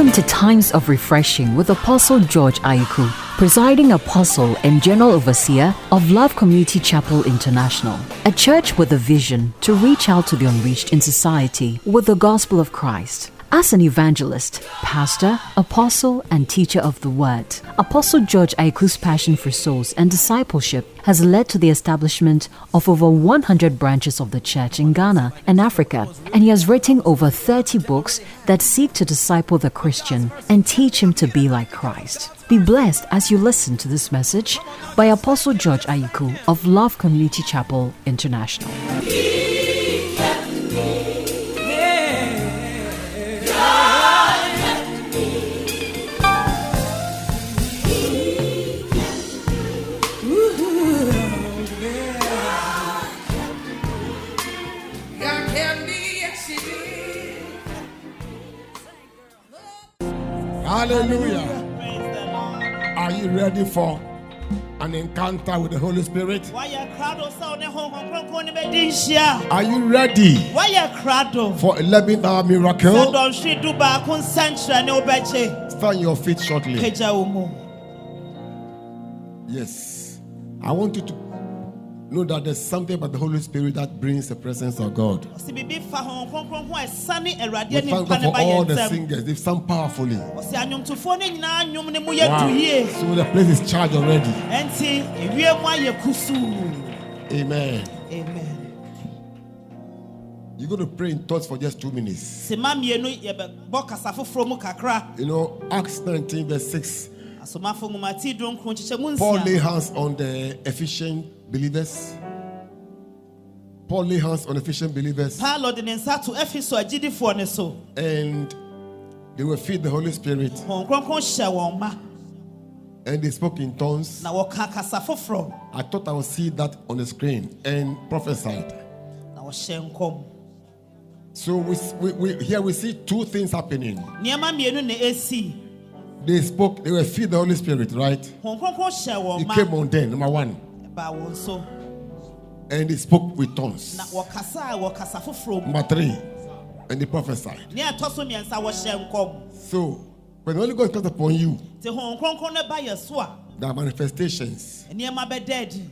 Welcome to Times of Refreshing with Apostle George Aiku, presiding apostle and general overseer of Love Community Chapel International, a church with a vision to reach out to the unreached in society with the gospel of Christ. As an evangelist, pastor, apostle, and teacher of the word, Apostle George Aiku's passion for souls and discipleship has led to the establishment of over 100 branches of the church in Ghana and Africa, and he has written over 30 books that seek to disciple the Christian and teach him to be like Christ. Be blessed as you listen to this message by Apostle George Aiku of Love Community Chapel International. Hallelujah. Are you ready for an encounter with the Holy Spirit? Are you ready for 11th hour miracle? Sɛ dɔnhwe du baako nsɛnkyerɛ ne wobɛkye. Stand your feet shortly. Pagya wo mu. Yes. I want you to know that there's something about the Holy Spirit that brings the presence of God. Ɔsi biribi fa Honhom Kronkron ho a ɛsane Awurade We thank God for all the singers. They've sung powerfully. Ɔsi anwomtofoɔ no nyinaa nnwom ne mu yɛ Wow. So the place is charged already. Ɛnti ewie mu ayɛ kusuu. Amen. Amen. You're going to pray in thoughts for just two minutes. Sima mmienu yɛbɛbɔ kasa foforɔ. You know, Acts 19, verse 6. Asomafo nwomati du nkron Paul lay hands on the Ephesian believers. Paul lay hands on Ephesian believers Paulo de ne nsa to Efeso agyidifoɔ ne so. and they were filled the Holy Spirit Honhom Kronkron hyɛ wɔn ma and they spoke in tongues. na wɔka kasa foforɔ I thought I would see that on the screen and prophesied. na wɔhyɛ nkɔm. So we, we, we, here we see two things happening. Nneɛma mmienu na esi. They spoke, they were filled the Holy Spirit, right? Honhom Kronkron hyɛ wɔn It came on them, number one. Ba wɔn so And he spoke with tongues. na wɔkasa a wɔkasa foforɔ mu. Number three. And they prophesied. So mmiɛnsa wɔhyɛ. So when the Holy Ghost comes upon you, Te Honhom Kronkron no ba yɛ there are manifestations. nneɛma bɛda adi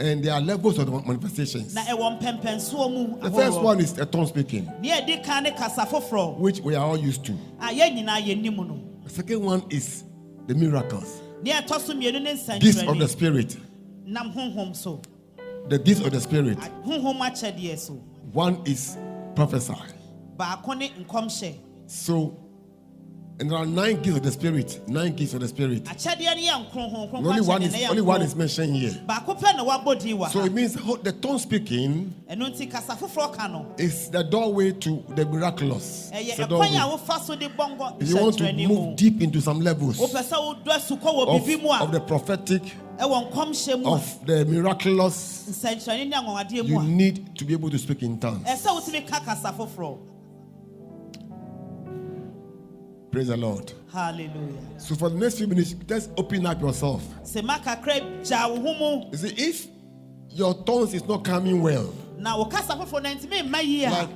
And there are levels of the manifestations. na ɛwɔ mpɛmpɛnsoɔ mu The first one is a tongue speaking, Nea ɛdi kan ne kasa foforɔ which we are all used to. a yɛn nyinaa yɛnim no. The second one is the miracles, Nea ɛtɔ so mmienu ne gifts of the Spirit. Nam honhom so. The gifts of the Spirit. Honhom akyɛdeɛ so. One is prophesy. Baako ne nkɔmhyɛ. So, and there are nine gifts of the Spirit. Nine gifts of the Spirit. Akyɛdeɛ no yɛ nkron Honhom And only one is only one is mentioned here. baako pɛ na wabɔ din wɔ So it means the tongue speaking ɛno nti kasa foforɔ ka no is the doorway to the miraculous. the doorway. wofa so de bɔngɔ If you want to move deep into some levels wopɛ sɛ wodɔ asu kɔ wɔ of, biribi mu a of the prophetic, ɛwɔ nkɔmhyɛ mu a of the miraculous, nsɛnkyerɛnne ne anwanwadeɛ mu you need to be able to speak in tongues. Praise the Lord. hallelujah So for the next few minutes, just open up yourself. sɛ ma kakra gyaa wo ho You see, if your tongues is not coming well, na wo kasa foforɔ na ntumi mma yie like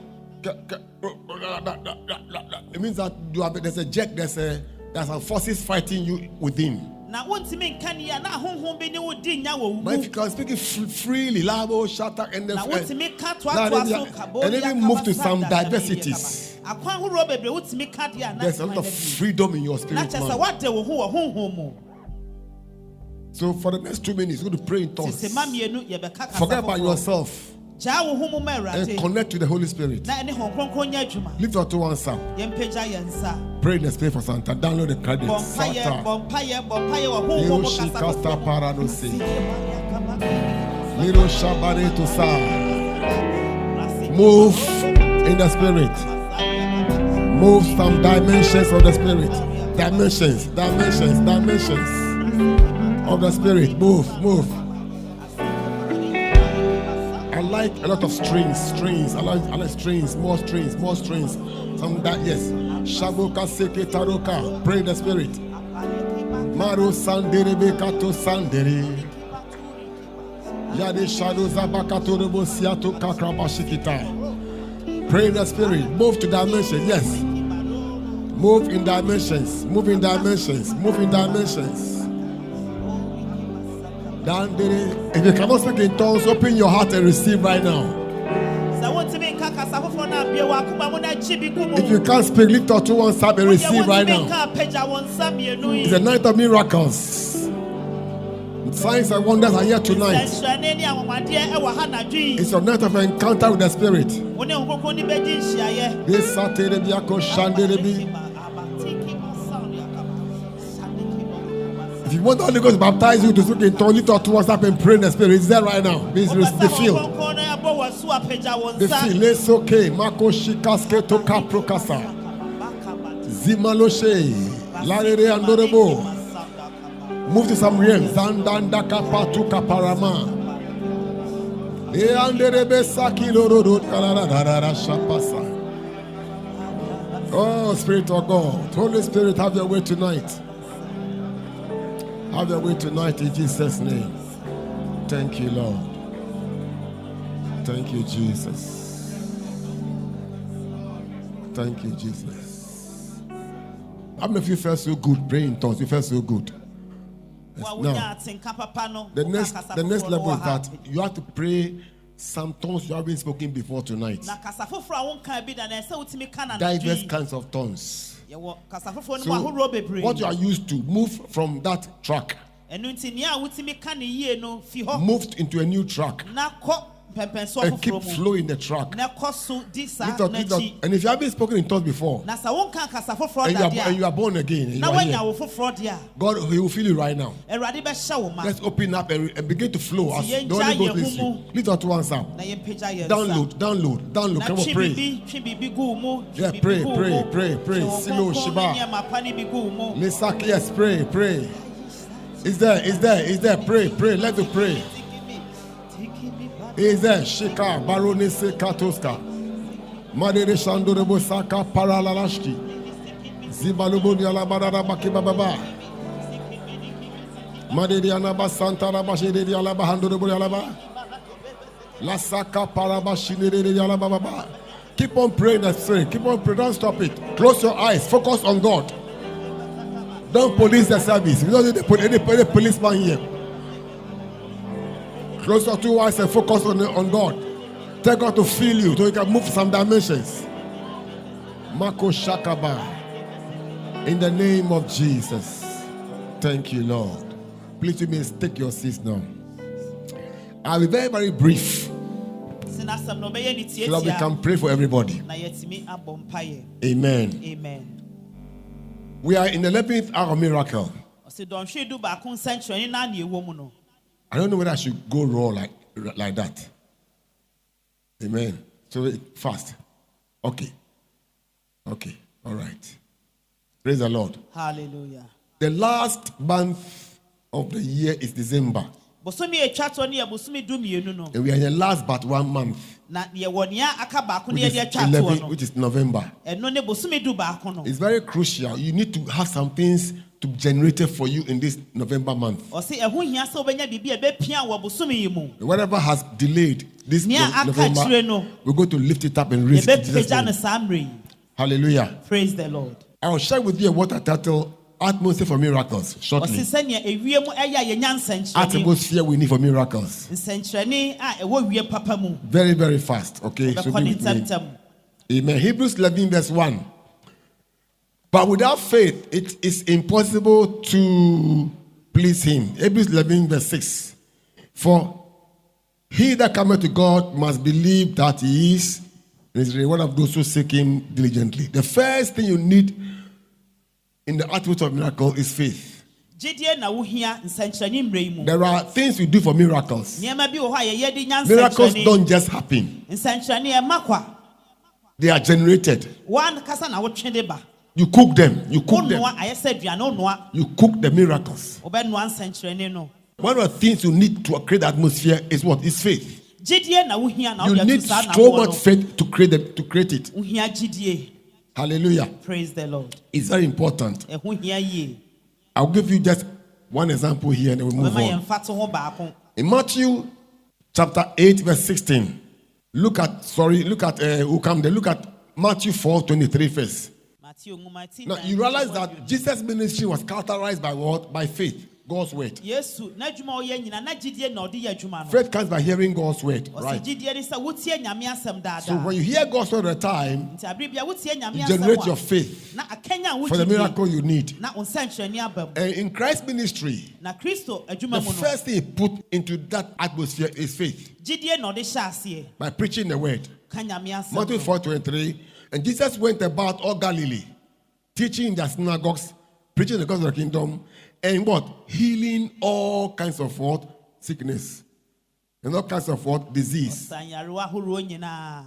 it means that you have there's a jack, there's a there's some forces fighting you within. Na wontumi nka ne yie a na honhom bi ne wo di nya wɔ wo But if you can speak it fr- freely, labo, shatter, and na then wotumi ka Now, toatoa then, so yeah, kabo and even move to some diversities. akwan ahorow bebree wotumi ka deɛ a na there's a lot of freedom in your spirit. Man. wade wo ho wɔ honhom mu So for the next two minutes, you're going to pray in tongues. sese ma mmienu yɛbɛka kasa Forget about yourself gyaa wo ho mu ma and connect to the Holy Spirit. na ɛne hɔn kronkron nyɛ adwuma Lift your two hands up. Yɛmpagya yɛn nsa Pray the spirit for Santa. Download the mpayɛ Santa. bɔ mpayɛ bɔ mpayɛ wɔ Yoshi Kasta mu Little Shabare to Sa. Move in the spirit. Move some dimensions of the spirit. Dimensions, dimensions, dimensions of the spirit. Move, move. I like a lot of strings, strings. I like, I like strings, more strings, more strings. Some that yes. Shaboka seke taroka. Pray the spirit. Maro sandere bekato sandere. Yade shadows abakato rebo siato kakrabashikita. Pray the spirit. Move to dimension. Yes. Move in dimensions. Move in dimensions. Move in dimensions. If you cannot speak in tongues, open your heart and receive right now. sɛ wontumi nka kasa foforɔ no abie wɔ akoma mu na akyi bi gu mu If you can't speak, lift up to one side and receive right now. nka apagya wo nsa mmienu It's a night of miracles. Signs and wonders are here tonight. nsɛnkyerɛnne ne anwanwadeɛ ɛwɔ ha nadwo yi It's a night of encounter with the Spirit. You want the Holy Ghost to baptize you to speak in tongues, lift up to one side and pray in the Spirit. It's there right now. Please Wopɛ the field. The field. Let's okay. Mako shikaske to kaprokasa. Zimaloshe. Larere andorebo. Move to some realms. Zandanda kapatu kaparama. E anderebe sakilorodo kalararara shapasa. Oh, Spirit of God. Holy Spirit, have your way tonight. Have your way tonight in Jesus' name. Thank you, Lord. Thank you, Jesus. Thank you, Jesus. How many of you felt so good praying in tongues? You felt so good. Wa Now, the next, the next level is that you have to pray some tongues you haven't spoken before tonight. na kasa foforɔ a wonka bi da na ɛsɛ wotumi ka na Diverse kinds of tongues. Yi yɛwɔ kasa foforɔ no So, mu ahoroɔ bebree. what you are used to, move from that track, ɛno nti nea a wotumi ka ne yie no fi hɔ. Move into a new track, na kɔ mpɛmpɛnsoɔ and keep flowing the track. na kɔ so di saa Lift up, lift up. n'akyi And if you haven't spoken in tongues before, na sɛ wonka kasa foforɔ and you are, and you are born again, and you are here, wo foforɔ deɛ a God He will feel you right now. awurade bɛhyɛ wo ma Let's open up and, and begin to flow as the Holy Ghost leads you. Lift to one sound. na yɛmpagya yɛn nsa Download, download, download. Come on, pray. biribi twe biribi gu wo mu twe Yeah, pray, pray, pray, pray. Silo, Shiba. ne nneɛma pa no bi gu wo mu Lisak, yes, pray, pray. Is there, is there, is there? Pray, pray. Let's pray. Is? Shika, Baronese Katoska. Madere Shandorebo Saka Paralalashki. Zibalubu Yalabara Baki Baba. Madere Anaba Santa Rabashi Yalaba Handorebo Yalaba. La Saka Parabashine Yalaba Baba. Keep on praying the spirit. Keep on praying. Don't stop it. Close your eyes. Focus on God. Don't police the service. We don't need any, any policeman here. Close your two eyes and focus on, on God. Tell God to feel you so you can move some dimensions. Mako Shakaba. In the name of Jesus. Thank you, Lord. Please, you may take your seats now. I'll be very, very brief sɛ n'asɛm no ɔbɛyɛ ne so that we can pray for everybody. na yɛtumi abɔ mpaeɛ Amen. amen We are in the 11th hour of miracle. I don't know whether I should go raw like, like that. Amen. So wait, fast. Okay. Okay. All right. Praise the Lord. hallelujah The last month of the year is December. bosomi a ɛtwa toɔ no yɛ bosomi du mmienu no And we are in the last but one month, na yɛwɔ nea aka baako ne which is, yɛde 11, which is November. ɛno ne bosomi du baako no It's very crucial. You need to have some things to generate it for you in this November month. ɔsɛ ɛho hia sɛ wobɛnya biribi a ɛbɛpia wɔ bosomi yi mu Whatever has delayed this Nea No- aka November, we're going to lift it up and raise it. in Jesus' yɛbɛpagya no name. saa mmerɛ yi Hallelujah. praise the lord I will share with you what I title Atmosphere for Miracles shortly. sɛnea ewie mu ɛyɛ a yɛnya nsɛnkyerɛnne Atmosphere we need for miracles. nsɛnkyerɛnne a ɛwɔ wie Very, very fast. Okay. So be with me. Amen. Hebrews 11, verse 1. But without faith, it is impossible to please him. Hebrews 11, verse 6. For he that cometh to God must believe that he is, and is reward of those who seek him diligently. The first thing you need in the atmosphere of miracle is faith. gyidie na wohia nsɛnkyerɛnne mmerɛ yi mu There are things we do for miracles. nneɛma bi wɔ hɔ a yɛyɛ de nya Miracles don't just happen, nsɛnkyerɛnne ɛma kwa they are generated. Wɔn kasa na wotwe de ba You cook them, you cook them, wonoa ayɛ sɛ aduane wonoa you cook the miracles. wobɛnoa nsɛnkyerɛnne no One of the things you need to create the atmosphere is what? Is faith. gyidie na wohia na You need so much faith to create the, to create it. Hallelujah. praise the lord It's very important. ɛho hia yie I'll give you just one example here and then we move on. yɛmfa to ho baako In Matthew chapter 8, verse 16. Look at, sorry, look at, uh, who come there? Look at Matthew 4 23 first. Now you realize that Jesus' ministry was characterized by what? By faith, God's word. yesu n'adwuma a ɔyɛ nyina na gyidie na ɔde yɛ adwuma no Faith comes by hearing God's word, right? gyidie ne sɛ wotie So when you hear God's word at a time, nti abere bia wotie nyame you generate your faith a na akanya a for the miracle you need. na wo nsɛnkyerɛnne aba mu And in Christ's ministry, the adwuma mu no first thing he put into that atmosphere is faith gyidie na ɔde hyɛ aseɛ by preaching the word. ka nyame asɛm Matthew no. 4 23. And Jesus went about all Galilee, teaching in their synagogues, preaching the gospel of the kingdom, and what? Healing all kinds of what? Sickness. And all kinds of what? Disease. Ɔsa nyarewa ahoroɔ nyinaa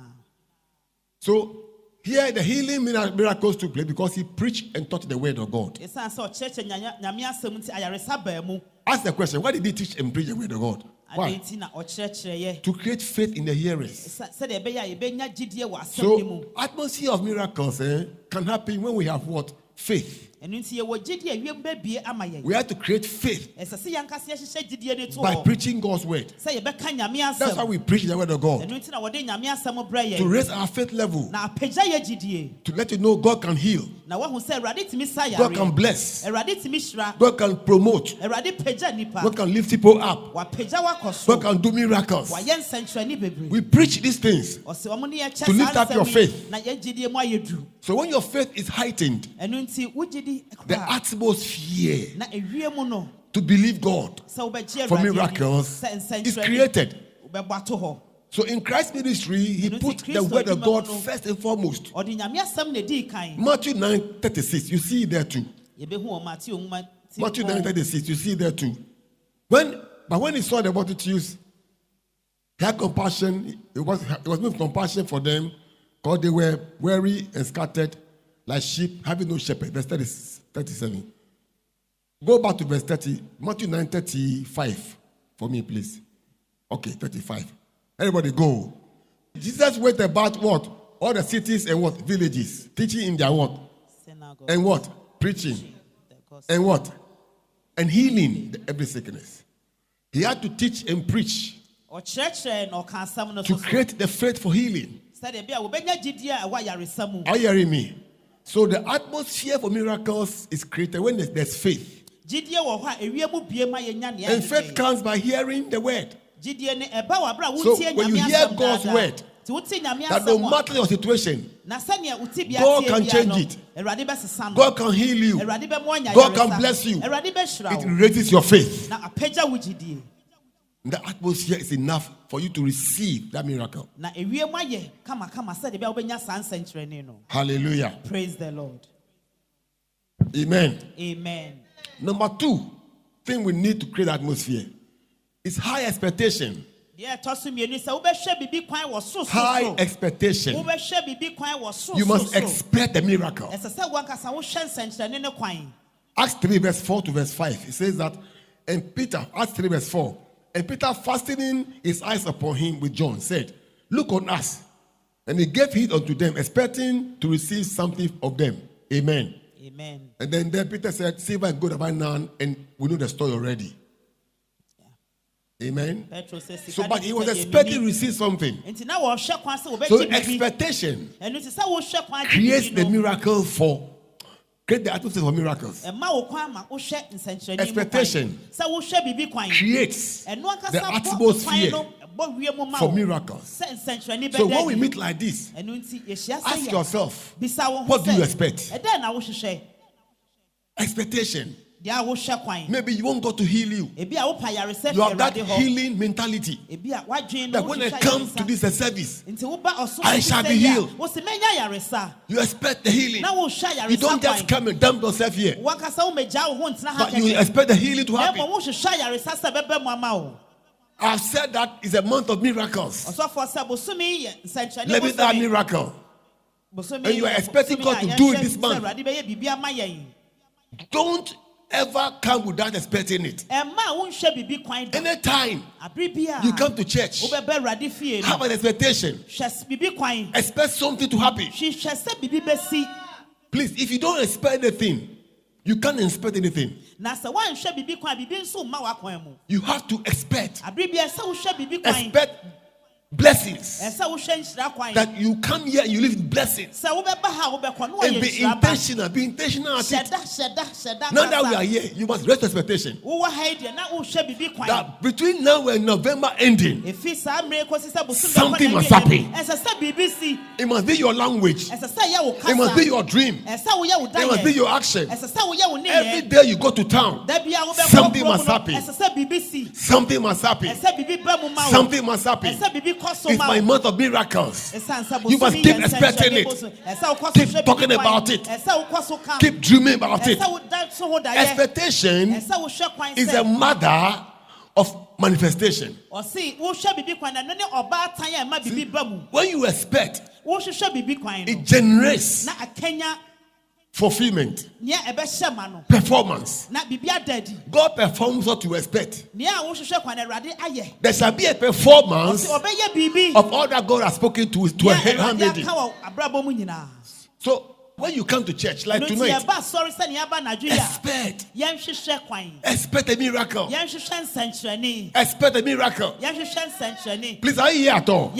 So here the healing mira- miracles took place because he preached and taught the word of God. ɛsiane sɛ ɔkyerɛkyerɛ nyanya- nyame asɛm nti ayaresa baa mu Ask the question, why did he teach and preach the word of God? Why? nti na ɔkyerɛkyerɛeɛ To create faith in the hearers. Sɛ- sɛdeɛ ɛbɛyɛ a yɛbɛnya gyidie wɔ asɛm no mu So atmosphere of miracles eh, can happen when we have what? Faith. Ɛno nti yɛwɔ gyidie a wiem bɛbie ama yɛn We have to create faith ɛsɛ sɛ yɛnkasa yɛhyehyɛ gyidie no to by preaching God's word. sɛ yɛbɛka nyame That's why asɛm we preach the word of God. ɛno nti na wɔde nyame asɛm brɛ To raise our faith level. na apagya yɛ gyidie To let you know God can heal. na woahu sɛ awurade tumi God can bless. God can promote. awurade pagya nnipa God can lift people up. wapagya wakɔ so God can do miracles. wayɛ nsɛnkyerɛnne bebree We preach these things. ɔsɛ ɔmo ne yɛkyɛ To lift up your faith. Na yɛn gyidie mu ayɛ duru So when your faith is heightened, ɛno nti wogyidi the atmosphere na ewie mu no to believe God for miracles is created. wobɛbɔ ato hɔ So in Christ's ministry, he put the word of God first and foremost. ɔde nyame asɛm na ɛdii kan Matthew 9 36, you see there too. yɛbɛhu wɔ mateo nwoma ti Matthew 9 36, you see there too. When, but when he saw the multitudes, he had compassion. It was, it was with compassion for them because they were weary and scattered like sheep having no shepherd. Verse 30, 37. Go back to verse 30, Matthew 9 35 for me, please. Okay, 35. Everybody go. Jesus went about what? All the cities and what? Villages, teaching in their what? Synagogue, And what? Preaching. And what? And healing every sickness. He had to teach and preach ɔka asɛm no to create the faith for healing. Sɛdeɛ bi a wobɛnya gyidie a ɛwɔ ayaresa mu Are you hearing me? So the atmosphere for miracles is created when there's, there's faith. gyidie wɔ hɔ a ewie mu bie ma yɛnya nea And faith comes by hearing the word. gyidie ne ɛba wɔ So when you hear God's word, nti wotie nyame That no matter your situation, na sɛnea wote bia God can change it. awurade bɛsesa no God can heal you. awurade bɛma ɔnya God can bless you. It raises your faith. The atmosphere is enough for you to receive that miracle. na ewie mu ayɛ kamakama sɛdeɛ bi a wobɛnya saa no Hallelujah. praise the lord Amen. amen Number two thing we need to create atmosphere is high expectation. deɛ ɛtɔ so mmienu sɛ wobɛhwɛ biribi kwan wɔ High expectation. wobɛhwɛ biribi kwan wɔ You must expect the miracle. ɛsɛ sɛ wankasa wohwɛ nsɛnkyerɛnne ne kwan Acts 3, verse 4 to verse 5. It says that, and Peter, Acts 3, verse 4, and Peter, fastening his eyes upon him with John, said, Look on us. And he gave heed unto them, expecting to receive something of them. Amen. amen And then there Peter said, Silver and gold have I none, and we know the story already. Amen. sika So, but he was expecting to receive something. nti na wɔhwɛ kwan sɛ So, expectation ɛno nti sɛ wohwɛ kwan agye creates the miracle for, Create the atmosphere for miracles. Expectation creates the atmosphere for miracles. So when we meet like this, ask yourself, what do you expect? Expectation. Deɛ a wohwɛ kwan Maybe you want God to heal you. ebi a wopa yaresɛ You have that healing mentality ebi a wadwen no that when I come to this service, nti woba ɔso I shall be healed. wosi mɛnya yaresa you expect the healing. You don't just come and dump yourself here, wakasa womɛgya wo ho ntena ha but you expect the healing to happen. mmom wohwehwɛ yaresa sɛ bɛbɛ mu ama wo I've said that it's a month of miracles. ɔsɔfoɔ sɛ bosomi yɛ nsɛnkyerɛnne Let me that miracle. And you are expecting God to do it this month. awurade bɛyɛ biribi ama yɛn Don't ever come without expecting it. ɛma a wonhwɛ biribi kwan da Anytime abere bi a you come to church, wobɛbɛ awurade fie no have an expectation. hwɛ s- biribi kwan Expect something to happen. hwehwɛ sɛ biribi bɛsi Please, if you don't expect anything, you can't expect anything. na sɛ woanhwɛ biribi kwan a biribi nso mma w'akwan mu You have to expect. abere bi a sɛ wohwɛ biribi kwan Expect blessings. ɛsɛ wohwɛ nhyira kwan That you come here and you live in blessings. sɛ wobɛba ha wobɛkɔ na And be intentional. Be intentional at it. Now that we are here, you must raise expectation. wowɔ ha yi deɛ na wohwɛ biribi kwan That between now and November ending, ɛfi saa mmerɛ kɔsi sɛ bosom Something must happen. ɛsɛ sɛ biribi si it must be your language. ɛsɛ sɛ yɛ wo It must be your dream. ɛsɛ sɛ woyɛ wo It must be your action. ɛsɛ sɛ woyɛ wo Every day you go to town, da bia wobɛkɔ Something must happen. ɛsɛ sɛ biribi si something must happen. ɛsɛ biribi ba mu ma wo Something must happen. Ɛsɛ biribi kɔ so It's my month of miracles. You must keep expecting it. bosom. ɛsɛ wokɔ so Keep talking about it. ɛsɛ wokɔ so ka Keep dreaming about it. ɛsɛ woda so Expectation ɛsɛ wohwɛ kwan is a mother of manifestation. ɔse wohwɛ biribi kwan na ɛno ne ɔbaatan a ɛma biribi ba mu When you expect, wohwehwɛ biribi kwan no it generates fulfillment, nea ɛbɛhyɛ ma no performance. na biribi ada adi God performs what you expect. nea a wohwehwɛ kwan no awurade ayɛ There shall be a performance of all that God has spoken to, to a handmaiden. aka wɔ abrabɔ mu nyinaa So when you come to church, like tonight, yɛba asɔre sɛnea yɛaba anadwo yi a expect, expect a miracle. Expect a miracle. Please, are you here at all?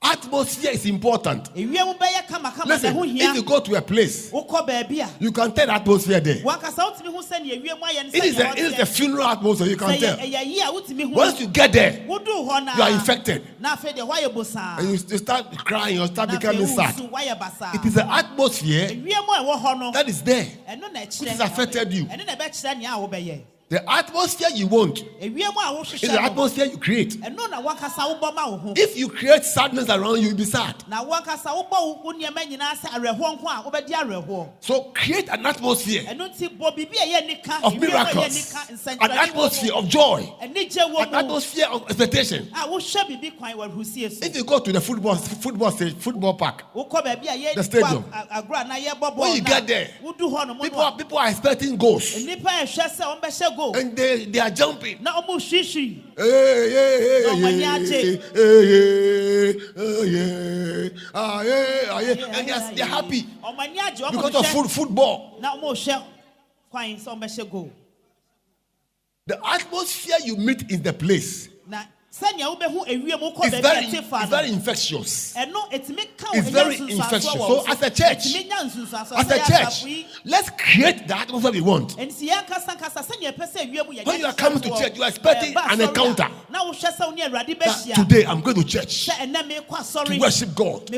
Atmosphere is important. ewiem bɛyɛ kamakama na Listen, if you go to a place, wokɔ baabi a you can tell the atmosphere there. wankasa wotumi ho sɛnea ewiem ayɛ no It is a, it is a funeral atmosphere, you can tell. ɛyɛ yi a wotumi ho Once you get there, woduu hɔ na you are infected. na afei deɛ woayɛ bosaa and you, you start crying you start becoming sad. wosu woayɛ basaa It is an atmosphere ewiem a ɛwɔ hɔ no that is there. It has affected you. Ɛno na ɛbɛkyerɛ nea a wobɛyɛ The atmosphere you want is the atmosphere you create. ɛno na wankasa wobɔ ma wo ho. If you create sadness around you, you'll be sad. na wankasa wobɔ wo- wo nneɛma nyinaa sɛ awerɛhoɔ nko a wobɛdi awerɛhoɔ. So create an atmosphere ɛno nti bɔ biribi a ɛyɛ nika of ewiem a ɛyɛ miracles, an atmosphere of joy, an atmosphere of expectation. a wohwɛ biribi kwan wɔ ahurusie so If you go to the football football stage, football park, wokɔ baabi a yɛ The stadium. agorɔ a na yɛbɔ When you get there, wodu hɔ no people are, people are expecting goals nnipa ɛhwɛ sɛ ɔmbɛhyɛ goal and they, they are jumping. na ɔmo hwihwiri Hey, eh, eh, hey, eh, No, hey, when you hey, are hey, check. hey, hey, hey, ah, yeah, ah, yeah. and they are, they are happy ɔmo ani agye because of foot, football. na ɔmo hwɛ kwan goal The atmosphere you meet in the place na sɛnea wobɛhu ewiem wokɔ is very, no very infectious. ɛno ɛtumi ka wo It's very infectious. So as a church, ɛtumi nya nsunsuasoɔ As a church, let's create the atmosphere we want. nti yɛn kasa kasa sɛnea ɛpɛ sɛ ewiem yɛ When you are coming to church, you are expecting an encounter. na wohwɛ sɛ wo ne awurade That today I'm going to church sɛ ɛnɛ mekɔ to worship God.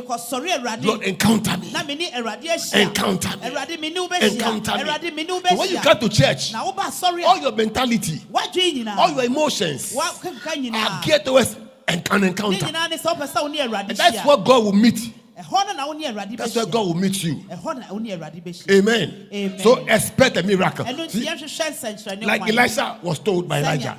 Lord, encounter me. na mene awurade ahyia Encounter me. awurade mene wo bɛhyia Encounter me. So when you come to church, na woba asɔre all your mentality, all your emotions are nyinaa geared towards an an ne encounter. nyinaa ne sɛ wopɛ sɛ wo ne awurade And that's what God will meet. ɛhɔ no na wo ne awurade That's where God will meet you. ɛhɔ na wo ne awurade bɛhyia Amen. Amen. So expect a miracle. See, like. Elisha was told by Elijah.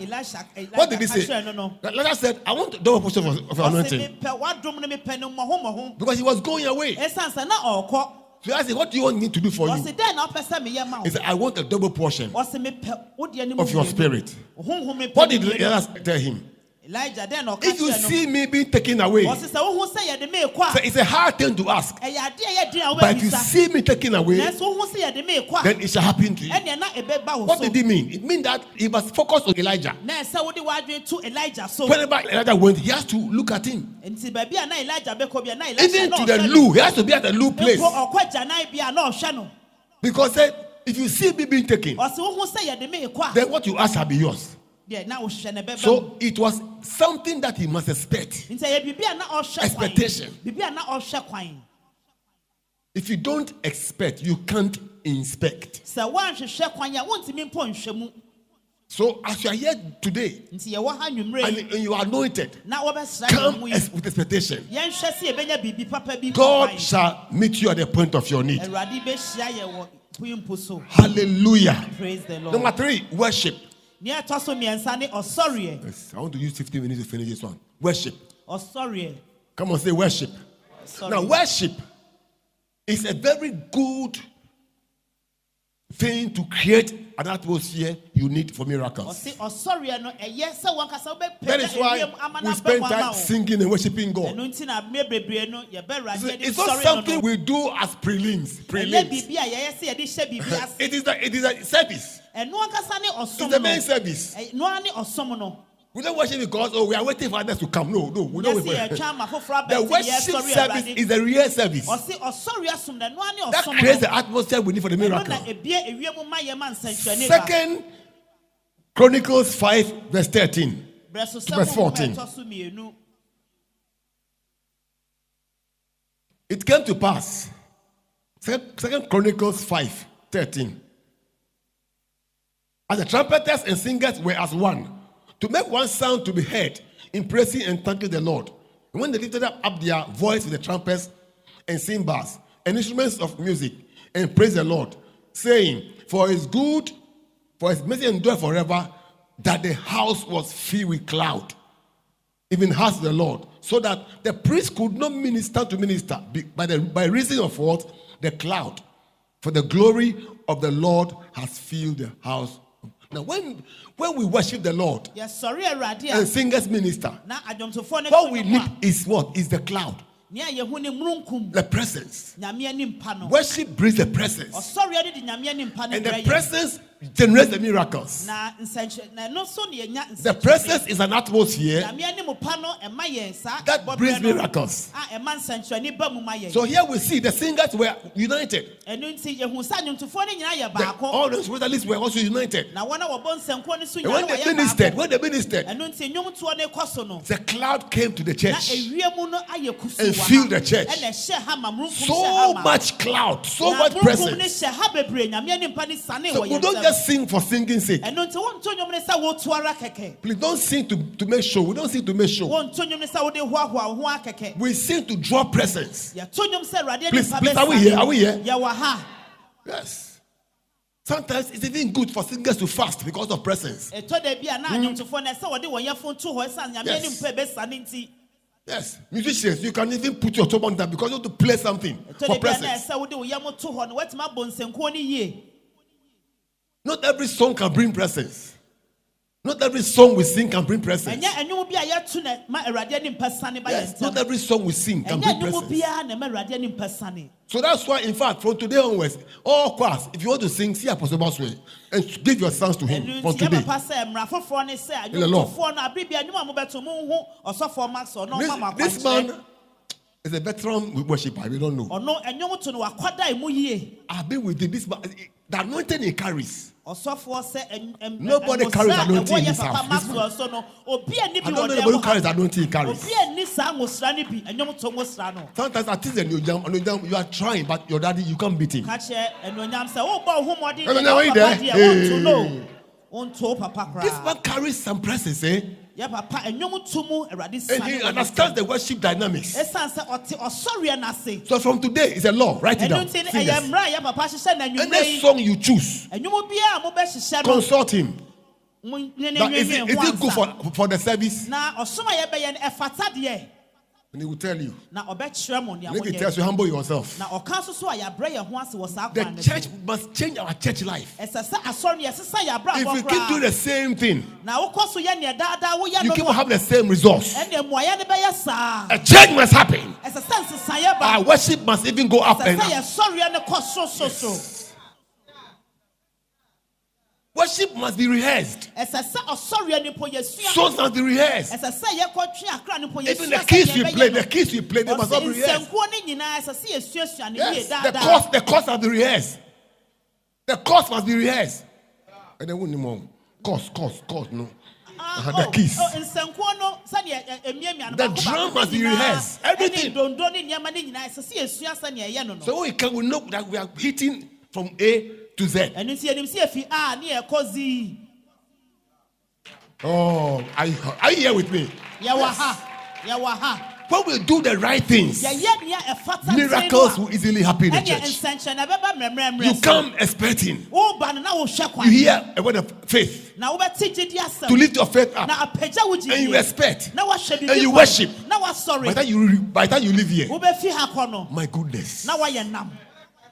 What did he say? kyerɛɛ no no Elijah said, I want to double portion of, of your anointing. mepɛ w'adom no mepɛ no mmɔho Because he was going away. ɛsiane sɛ na ɔrekɔ So I said, What do you want me to do for you? ɔse dɛn na wopɛ sɛ meyɛ ma wo He said, I want a double portion ɔse mepɛ wodeɛ no mu of your spirit. What did. Elijah tell him? Elijah na If you see me being taken away, ɔse sɛ wohu sɛ yɛde me ekɔ so it's a hard thing to ask. ɛyɛ adeɛ a yɛdi a But if you see me taken away, nanso wohu sɛ yɛde me ekɔ a then it shall happen to you. ɛneɛ na ɛbɛba wo What did he mean? It means that he must focus on Elijah. na ɛsɛ wode w'adwene to Elijah so Whenever Elijah went, he has to look at him. nti baabi a na Elijah bɛkɔ bi a na Elijah Even to the loo, he has to be at the loo place. mpo ɔkɔ gyanan bi a na ɔhwɛ no Because if you see me being taken, ɔse wohu sɛ yɛde me ekɔ a then what you ask shall be yours. Deɛ na wohwehwɛ no ɛbɛba mu So it was something that he must expect. nti ɛyɛ biribi a na ɔhwɛ kwan Expectation. biribi a na ɔhwɛ kwan If you don't expect, you can't inspect. sɛ woanhwehwɛ kwan a wontumi mpo nhwɛ mu So as you are here today nti yɛwɔ ha nwummerɛ and, you are anointed, na wɔbɛsra yɛn come with expectation. yɛnhwɛ sɛ yɛbɛnya biribi papa bi kɔ God shall meet you at the point of your need. awurade bɛhyia yɛ wɔ puyimpo so Hallelujah. praise the lord Number three, worship. Nea ɛtɔ so mmiɛnsa ne ɔsɔreɛ Yes, I want to use 15 minutes to finish this one. Worship. ɔsɔreɛ Come on, say worship. Now, worship is a very good thing to create an atmosphere you need for miracles. ɔse ɔsɔreɛ no ɛyɛ sɛ That is why we spend aba mu ama time singing and worshiping God. ɛno nti na mmerɛ bebree no yɛbɛ awurade So yɛde It's not something we do as prelims. Prelims. biribi a yɛyɛ sɛ yɛde hyɛ biribi ase It is a, it is a service. Ɛno ankasa ne It's the no main service. Ɛy- noa ne ɔsom no We don't worship the because oh we are waiting for others to come. No, no, we don't wait for yɛtwa ama foforɔ The worship service is a real service. ɔsi ɔsɔre asom na ɛnoa ne That creates the atmosphere we need for the miracle. na ebie ewie mu ma yɛ ma nsɛnkyerɛnne ba Second Chronicles 5, verse 13. brɛ so verse 14. ɛtɔ so mmienu It came to pass. Second, Second Chronicles 5, 13. As the trumpeters and singers were as one, to make one sound to be heard in praising and thanking the Lord. And when they lifted up, up their voice with the trumpets and cymbals and instruments of music and praise the Lord, saying, For his good, for his mercy endure forever, that the house was filled with cloud even as the Lord, so that the priest could not minister to minister by, the, by reason of what? The cloud. For the glory of the Lord has filled the house. Now, when, when we worship the Lord awurade a and singers minister, na adwomtofoɔ no what we ne need is what? Is the cloud, nea yɛhu ne mununkum the presence. nyame anim pa no. Worship brings the presence, ɔsɔre no de nyame anim pa no and the presence generates the miracles. na nsɛnkyerɛ na ɛno nso ne yɛnya The presence is an atmosphere nyame anim pa no ɛma yɛn saa that brings miracles. a ɛma nsɛnkyerɛnne ba mu ma yɛn So here we see the singers were united. ɛno nti yɛhu sɛ adwomtofoɔ no nyinaa yɛ The, all the instrumentalists were also united. na wɔn a wɔbɔ nsɛnkuo no so And when they ministered, when they ministered, ɛno nti nnwomtoɔ no kɔ so no the cloud came to the church. ewie mu no ayɛ kusu And filled the church. ɛna ɛhyɛ ha ma mununkum hyɛ So much cloud, so much presence. hyɛ ha bebree nyame anim pa ne sane So we don't just sing for singing sake. ɛno nti wɔnto nnwom ne sɛ wotu ara kɛkɛ Please don't sing to, to make sure. We don't sing to make show. wɔnto nnwom ne sɛ wode hoahoa wo ho akɛkɛ We sing to draw presence. yɛto nnwom sɛ awurade Please, please, are we here? Are we here? Yes. Sometimes it's even good for singers to fast because of presence. ɛtɔ da bi a na adwomtofoɔ no ɛsɛ wɔde wɔn yɛfo to hɔ ɛsiane nyame Yes. anim pa ɛbɛsane nti Yes. Musicians, you can even put your top on that because you want to play something for presence. Not every song can bring presence. Not every song we sing can bring presence. ɛnyɛ ɛnwom bi a yɛto na ma awurade anim pa sane ba yɛn Yes, not every song we sing can bring presence. biara na ma awurade anim pa sane So that's why, in fact, from today onwards, all choirs, if you want to sing, see Apostle Boswell and give your songs to him from today. yɛpapa sɛ mmara foforɔ ne sɛ In the law. adwomtofoɔ no abere bi a nnwom a mobɛto monhu ɔsɔfoɔ max ɔno ɔma mo This, this man is a veteran worshiper. We don't know. ɔno ɛnwom to no wakwada mu yie I've been with him. This man, the anointing he carries. Ɔsɔfoɔ sɛ ɛn- ɛn- Nobody ɛnwosa carries a anointing in ɛwɔ his yɛ papa house. This maxwell so no obi a ni bi I don't know wɔ anybody who dɛm carries the ha anointing he carries. obi a ni saa nwosra no bi ɛnwom to nwosra no Sometimes I think that you jump, and you jump, you are trying, but your daddy, you can't beat him. ka kyerɛ ɛnuonyam sɛ wobɔ wo ho mmɔden Ɛnu de nyam na wo yi papa dɛ. deɛ wonto no Hey. wonto wo papa This koraa man carries some presence, eh? Yɛ papa ɛnwom to mu awurade And he understands the worship dynamics. ɛsiane sɛ ɔte ɔsɔreɛ no ase So from today, it's a law. Write it down. nti no ɛyɛ Singers. mmara a yɛ papa hyehyɛ no anwummerɛ Any song you choose, ɛnwom biara a mobɛhyehyɛ no consult him. mo ne ne That is, it, is it good for, for the service? And he will tell you. na ɔbɛkyerɛ mo nea And if he moyɛ tells you, humble yourself. na ɔka so a yɛabrɛ yɛn ho ase wɔ saa The church must change our church life. ɛsɛ sɛ asɔre no yɛsesa yɛ If you keep doing the same thing, na wokɔ so yɛ neɛ daadaa woyɛ you keep having the same results. ɛne mmuayɛ no bɛyɛ saa A change must happen. ɛsɛ sɛ nsesaeɛ ba Our worship must even go up and up. yɛsɔreɛ no kɔ sorosoro Worship must be rehearsed. ɛsɛ sɛ ɔsɔreɛ no mpo yɛsua Songs must be rehearsed. ɛsɛ sɛ yɛkɔtwe akra no mpo Even the keys we play, the keys we play, they must not be rehearsed. nsɛnkuo no nyinaa ɛsɛ sɛ yɛsuasua no yie Yes, the course, the course must be rehearsed. The course must be rehearsed. And then wouldn't more. Course, course, course, no. Uh-huh, the keys. nsɛnkuo no sɛdeɛ ɛ- emiamia no The drum must be rehearsed. Everything. ndondo ne nneɛma ne nyinaa ɛsɛ sɛ yɛsua sɛdeɛ ɛyɛ no no So we can we know that we are hitting from A to Z. ɛno nti yɛnim sɛ yɛfi a ne yɛkɔ z Oh, are you, are you here with me? yɛwɔ When we do the right things, yɛyɛ nea ɛfata miracles will easily happen in the church. You come expecting. woba no na wohwɛ You hear a word of faith na wobɛte gyedi to lift your faith up. na apagya wo And you expect. And you worship. By the time you by the time you live here, wobɛfi ha kɔ no my goodness.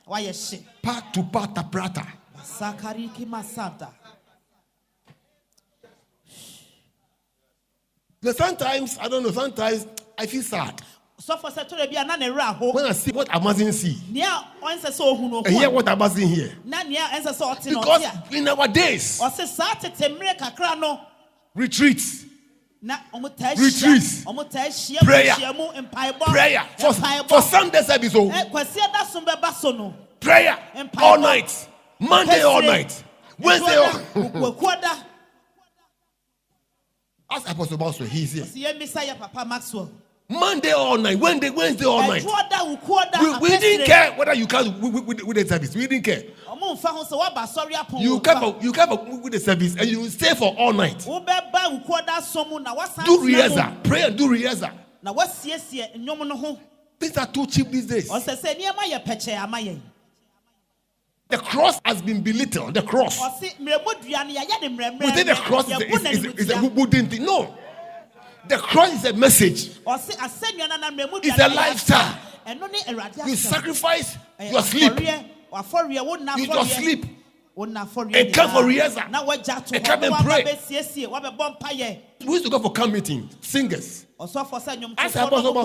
Na wayɛ nam Part to part prata. sakariki masanta But sometimes I don't know. Sometimes I feel sad. Sɔfo sɛ tɔrɔ bi a na ne when I see what I mustn't see. Nea ɔnsɛ sɛ ohu no and hear what I mustn't hear. na nea ɛnsɛ sɛ ɔte Because in our days, ɔse saa tete mmerɛ kakra no. retreats, na ɔmo taa Retreats. hyia ɔmo taa hyia Prayer. hyia mu mpaebɔ Prayer for, for Sunday service. Oh, eh, ɛ kwasi ɛda so bɛba so no prayer all night. Monday all night. Wednesday all wakuoda Ask Apostle Boswell. He's here. si yɛ misa yɛ papa maxwell Monday all night. Wednesday, Wednesday all night. We, we didn't care whether you come with, with, with the service. We didn't care. Ɔmo nfa ho sɛ waba asɔre apɔn You come for, you come for, with the service and you stay for all night. wobɛba wukuoda so mu na wasan Do rehearsal. Pray and do rehearsal. na wasiesie nnwom no ho Things are too cheap these days. ɔsɛ sɛ nneɛma yɛ pɛkyɛ ama yɛn The cross has been belittled. The cross. ɔsi mmerɛmu dua no yɛyɛ ne mmerɛmmerɛ Within the cross is a, is, is, is a wooden thing. No. The cross is a message. ɔsi asɛnnua no na mmerɛmu It's a lifestyle. asa. ɛno ne awurade You sacrifice your sleep. Afɔreɛ, wafɔreɛ wo nna You just sleep. wo nna afɔreɛ And come for rehearsal. na wagya to And come and pray. bɛsiesie wabɛbɔ mpayɛ We used to go for camp meeting. Singers. As Apostle no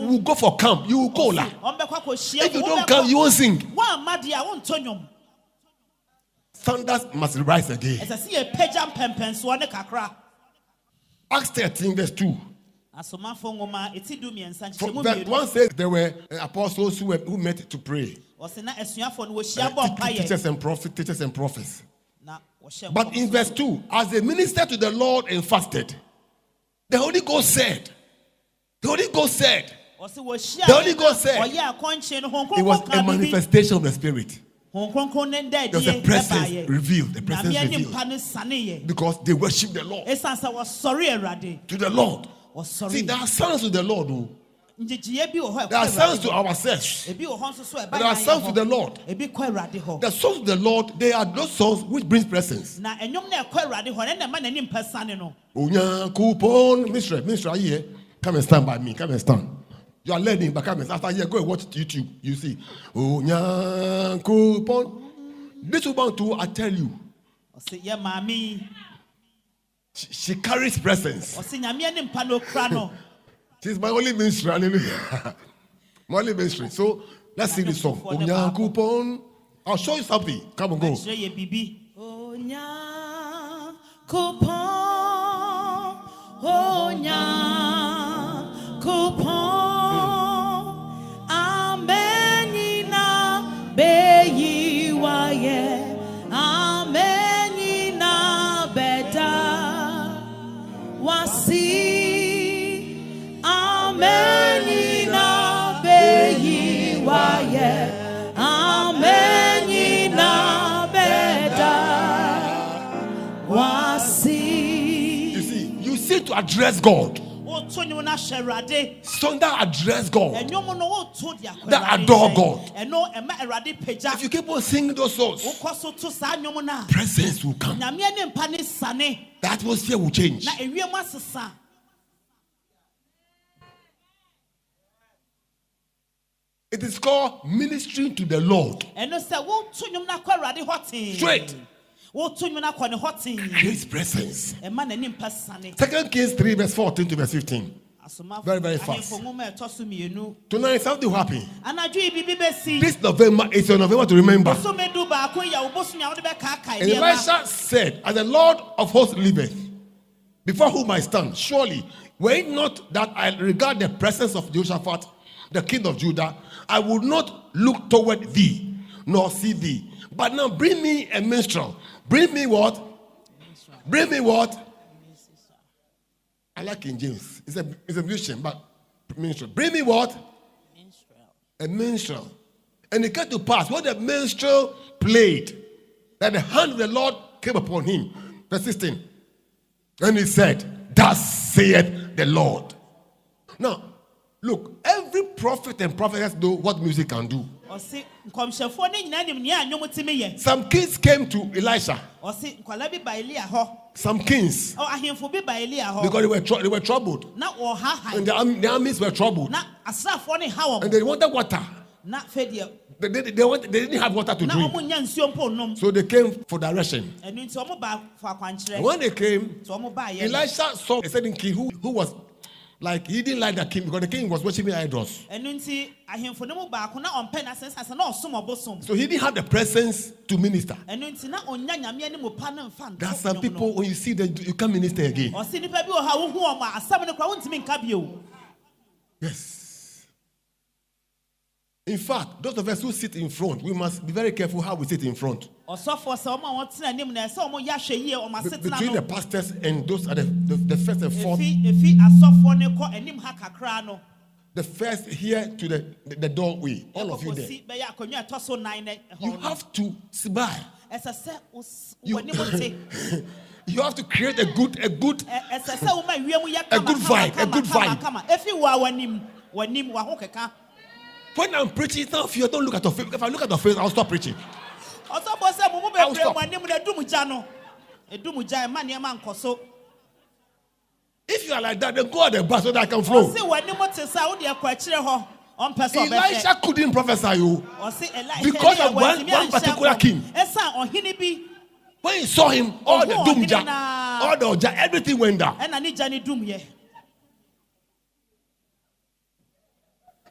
we will go for camp. You will go. akɔhyia If you don't come, you won't sing. woamma deɛ a wontɔ nnwom Thunders must rise again. ɛsɛ sɛ yɛpagya mpɛmpɛnsoɔ ne kakra Acts 13, verse 2. asomafo nwoma ɛti du mmiɛnsa For, nkyɛmu verse mmienu 1 says there were apostles who, were, who met to pray. Ɔse na asuafoɔ no wɔhyia Uh, bɔ te- mpayɛ teachers and prophets, teachers and prophets. But in verse 2, as they ministered to the Lord and fasted, the Holy Ghost said, the Holy Ghost said, The Holy Ghost said- ɔyɛ akɔnkye no it was a Kronkron ka biribi. manifestation of the Spirit. Honhom Kronkron ne da There was a presence revealed, the presence revealed. nimpa no saneeɛ Because they worship the Lord. ɛsiane sɛ wɔsɔre awurade To the Lord. See, there are sounds to the Lord. Oh. Ngyegyeeɛ bi wɔ hɔ a There are Awurade to ourselves. ebi wɔ hɔ nso so a ɛba There are hɔ. to the Lord. ebi kɔ awurade hɔ The songs of the Lord, they are those songs which brings presence. na ɛnwom no a ɛkɔ awurade hɔ ne na ɛma n'anim pɛ sane no Onyankopon, Mister, Mister, are you here? Come and stand by me. Come and stand. You are learning, but come and after here, go and watch YouTube. You see. This woman too, I tell you, ɔse yɛ maame yi she, she carries presence. She's my only ministry. Hallelujah. my only ministry. So let's sing this song. Onyankopon. I'll show you something. Come on, go. Address God. woto nnwom no ahyɛ awurade Song that address God. ɛnwom no woto de akɔ That adore. God. ɛno ɛma awurade pagya If you keep on singing those songs, wokɔ so to saa nnwom no a presence will come. nyame anim pa ne sane The atmosphere will change. na ewiem asesa It is called ministering to the Lord. ɛno sɛ woto nnwom no akɔ awurade hɔ tee Straight. Woto nnwom no akɔ ne hɔ tee Creates presence. ɛma n'anim pa sane Second Kings 3, verse 14 to verse 15. Very, very fast. ahemfo nwoma a ɛtɔ so mmienu Tonight, something will happen. anadwo yi biribi bɛsi This November is your November to remember. bosome du baako yɛ wo bosom a And Elisha said, As the Lord of hosts liveth, before whom I stand, surely, were it not that I regard the presence of Jehoshaphat, the king of Judah, I would not look toward thee, nor see thee. But now bring me a minstrel. Bring me what? Bring me what? I like King James. It's a, it's a musician, but minstrel. Bring me what? A minstrel. And it came to pass when the minstrel played that the hand of the Lord came upon him. Verse 16. And he said, Thus saith the Lord. Now, look, every prophet and prophetess know what music can do. Ɔse nkɔmhyɛfoɔ no nyinaa nim nea nnwom tumi yɛ. Some kings came to Elisha, ɔse nkwalaa bi ba elia hɔ. Some kings, ɔ ahemfo bi ba because they were, trou- they were troubled. And the, arm- the armies were troubled. na asraafoɔ no And they wanted water. They, they, they, want, they didn't have water to drink. wɔn nya nsuo nom So they came for direction. ɛnu nti wɔn ba fa akwankyerɛ. And when they came, nti wɔn ba yɛ no. Elisha saw a certain king who, who was Like he didn't like the king because the king was worshiping idols. ɛno nti ahemfo no mu baako na ɔmpɛ n'asɛnsasɛ na ɔsom ɔbosom So he didn't have the presence to minister. ɛno nti na ɔnya nyame anim pa no There are some people when you see them, you can't minister again. ɔse nnipa bi wɔ ha wohu ɔm a asɛm no kora wontumi nka bio Yes. In fact, those of us who sit in front, we must be very careful how we sit in front. Ɔsɔfoɔ sɛ ɔma a wɔtena anim na ɛsɛ ɔmo yɛ ahwɛ yie ɔmo Be- asetena between the pastors and those are the, the, the first and fourth, ɛfi ɛfi asɔfoɔ no kɔ anim ha kakra no the first here to the, the, the doorway. All of you there. ɛkɔkɔsi bɛyɛ akonnwa a ɛtɔ so nan eh, eh, no You have to smile. You, you have to create a good, a good, Ɛ- ɛsɛ sɛ woma wiem yɛ A good vibe, a good vibe. kama ɛfi wɔ a w'anim w'anim w'aho keka when I'm preaching, it's not fear. Don't look at your face. If I look at your face, I'll stop preaching. Ɔsɔfoɔ sɛ mo mu bebree mo anim na ɛdum gya no ɛdum gya ɛma nneɛma nkɔ so If you are like that, then go at the back so that I can flow. ɔse w'anim te sa wode ɛkɔ akyirɛ hɔ ɔmpɛ sɛ ɔbɛhwɛ Elisha couldn't prophesy you. Because of one- one particular king. When he saw him, all the doom all the jar, everything went down.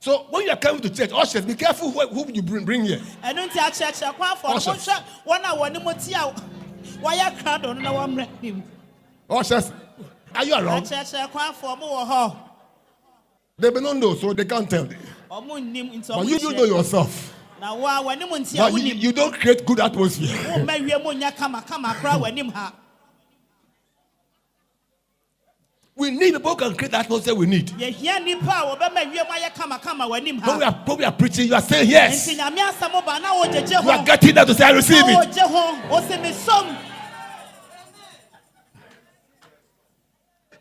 So when you are coming to church, ushers, be careful who, who you bring, bring here. ɛno nti akyerɛkyerɛ kwanfoɔ no Ushers. monhwɛ wɔn a wɔne mu te a wɔayɛ krado no na wɔmmerɛ nim Ushers, are you around? akyerɛkyerɛ kwanfoɔ mo wɔ hɔ They may not know, so they can't tell. ɔmo nnim nti But you do know yourself. na wo a w'anim nti a But you, you don't create good atmosphere. We need people who can create the atmosphere we need. yɛhia nnipa a wɔbɛma wiem ayɛ kama kama w'anim When we are, when we are preaching, you are saying yes. nti nyame asɛm ba na wogyegye You are getting them to say, I receive it. wogye ho ɔse mesom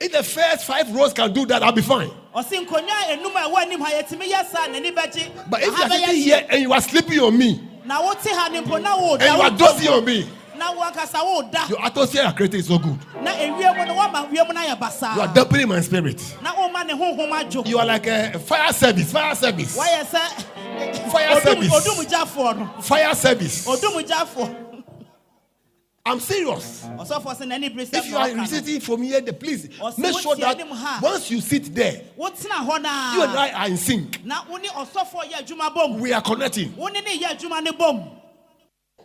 If the first five rows can do that, I'll be fine. ɔse nkonnwa enum a ɛwɔ anim ha yɛtumi yɛ saa n'ani bɛgye But if you are sitting here and you are sleeping on me, na wote ha ne mpo na woda and you are dozing on me, na wankasa woda your atmosphere you are creating is so good. Na ewiem no woama wiem no ayɛ You are basaa dampening my spirit. na woma ne honhom adwo You are like a fire service, fire service, woayɛ sɛ Fire service. odumgyafoɔ no fire service. odumgyafoɔ I'm serious. ɔsɔfoɔ sɛ n'ani bere sɛ If you are sitting from here, the please Ɔsɛ make sure wotie that anim ha. once you sit there, wotena hɔ you and naa I are in sync. na wo ne ɔsɔfoɔ yɛ adwuma bom We are connecting.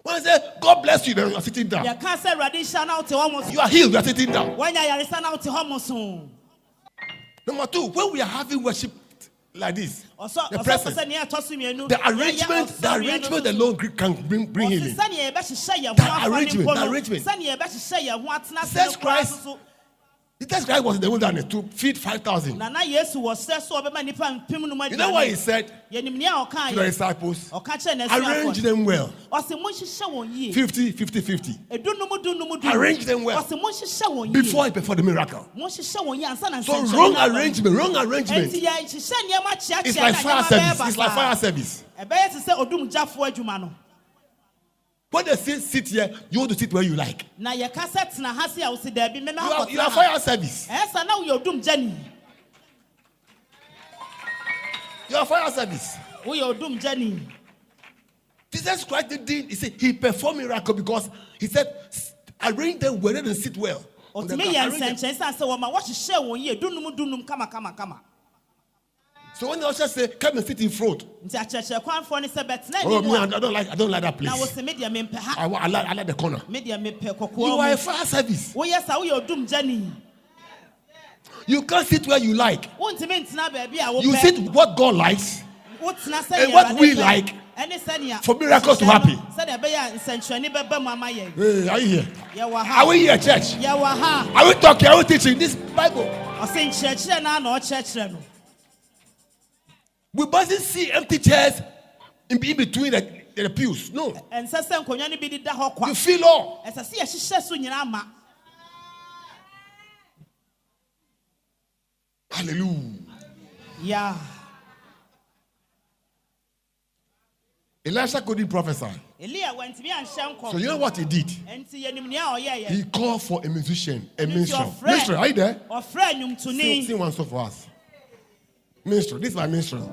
When I say God bless you, then you are sitting down. yɛka sɛ awurade nhyira na wote hɔ mo so You are healed, you are sitting down. woanya yaresa na wote hɔ mo so Number two, when we are having worship like this, Ɔsɔ- the ɔsɔfoɔ presence, sɛ neɛ ɛtɔ so mmienu the yɛyɛ arrangement, the ɔsɔreɛ no arrangement so- alone can bring, bring Ɔse healing. sɛneɛ yɛbɛhyehyɛ yɛn ho The afa ne arrangement, mpo the no arrangement. sɛneɛ yɛbɛhyehyɛ yɛn ho atena ase Jesus no koraa Christ- so so Jesus Christ was in the wilderness to feed 5,000. nana yesu wɔ srɛ so ɔbɛma nnipa mpem no mu You know what he said yɛnim nea ɔkaa to the disciples? Arrange them well. ɔse monhyehyɛ wɔn 50, 50, 50. edunum dunum dunum Arrange them well. Before he performed the miracle. monhyehyɛ wɔn yie ansa na So wrong arrangement, wrong arrangement. Enti yɛhyehyɛ nneɛma kyeakyea It's like fire service. It's like fire service. When they say sit here, you want to sit where you like. na yɛka sɛ tena ha se a wosi daabi mɛmɛ You are, you are fire service. ɛyɛ sa na woyɛ odumgyani You are fire service. Jesus Christ did, he said he performed miracle because he said arrange them well and sit well. On the ɔtumi ground. yɛ Arrange them. nsɛnkyɛn san sɛ wɔma wɔhyehyɛ wɔn yie dunum dunum kama kama kama So when the usher say come and sit in front, nti akyerɛkyerɛ kwanfoɔ ne sɛ bɛtena oh anim me, a I don't like I don't like that na place. wosi me deɛ mempɛ ha I, wa- I like I like the corner. me deɛ mepɛ You kɔkɔɔ are a mu fire service. woyɛ sa woyɛ odumgyani You can't sit where you like. wontumi ntena baabi a You wopɛ sit what God likes. wotena And sɛdeɛ what Awurade we pɛ. like ɛne sɛnea for miracles to ɔhyehyɛ no, happen. sɛdeɛ ɛbɛyɛ a nsɛnkyerɛnne bɛba mu ama yɛn Hey, are you here? yɛwɔ ha Are we here, church? yɛwɔ ha Are we talking? Are we teaching this Bible? We mustn't see empty chairs in, between the, the pews. No. ɛnsɛ sɛ nkonnwa no bi deda hɔ kwa You feel all. ɛsɛ sɛ yɛhyehyɛ so nyinaa ma Hallelujah. ya Elisha couldn't prophesy. elia wantumi anhyɛ nkɔm So you know what he did? ɛnti yɛnim nea ɔyɛyɛ He called for a musician, a Nti minstrel. are you there? Sing, sing one song for us. Minstrel. This is my minstrel.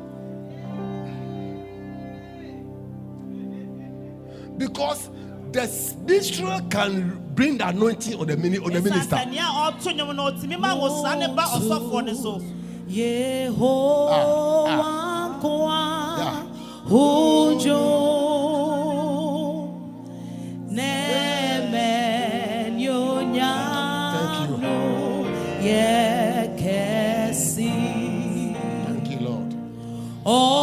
Because the s- minstrel can bring the anointing on the, mini, on the minister. sɛ nea ɔto Ono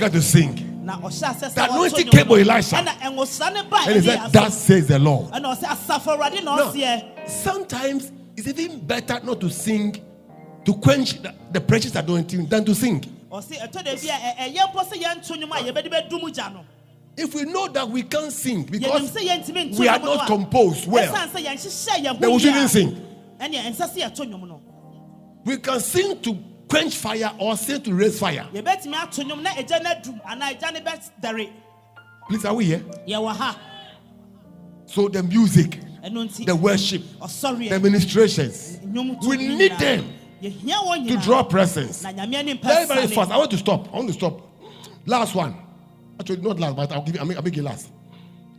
began to sing, The anointing came on Elisha. ɛna ɛnwosra ne ba and he said, That says the Lord. ɛna ɔsɛ asafo awurade na Now, sometimes it's even better not to sing to quench the, the precious anointing than to sing. ɔse ɛtɔ da bi a ɛ- ɛyɛ mpo sɛ yɛnto nnwom a yɛbɛde bɛdum gya no If we know that we can't sing because sɛ yɛntumi nto we are not composed well, ɛsiane sɛ yɛnhyehyɛ yɛn then we shouldn't sing. ɛneɛ ɛnsɛ sɛ yɛto nnwom no We can sing to quench fire or sing to raise fire. yɛbɛtumi ato nnwom na agya no adum anaa agya no bɛdare Please, are we here? So the music, the worship, the ministrations, we need them to draw presence. na nyame anim Very, very fast. I want to stop. I want to stop. Last one. Actually, not last, but I'll give you, I'll make, I'll make it last.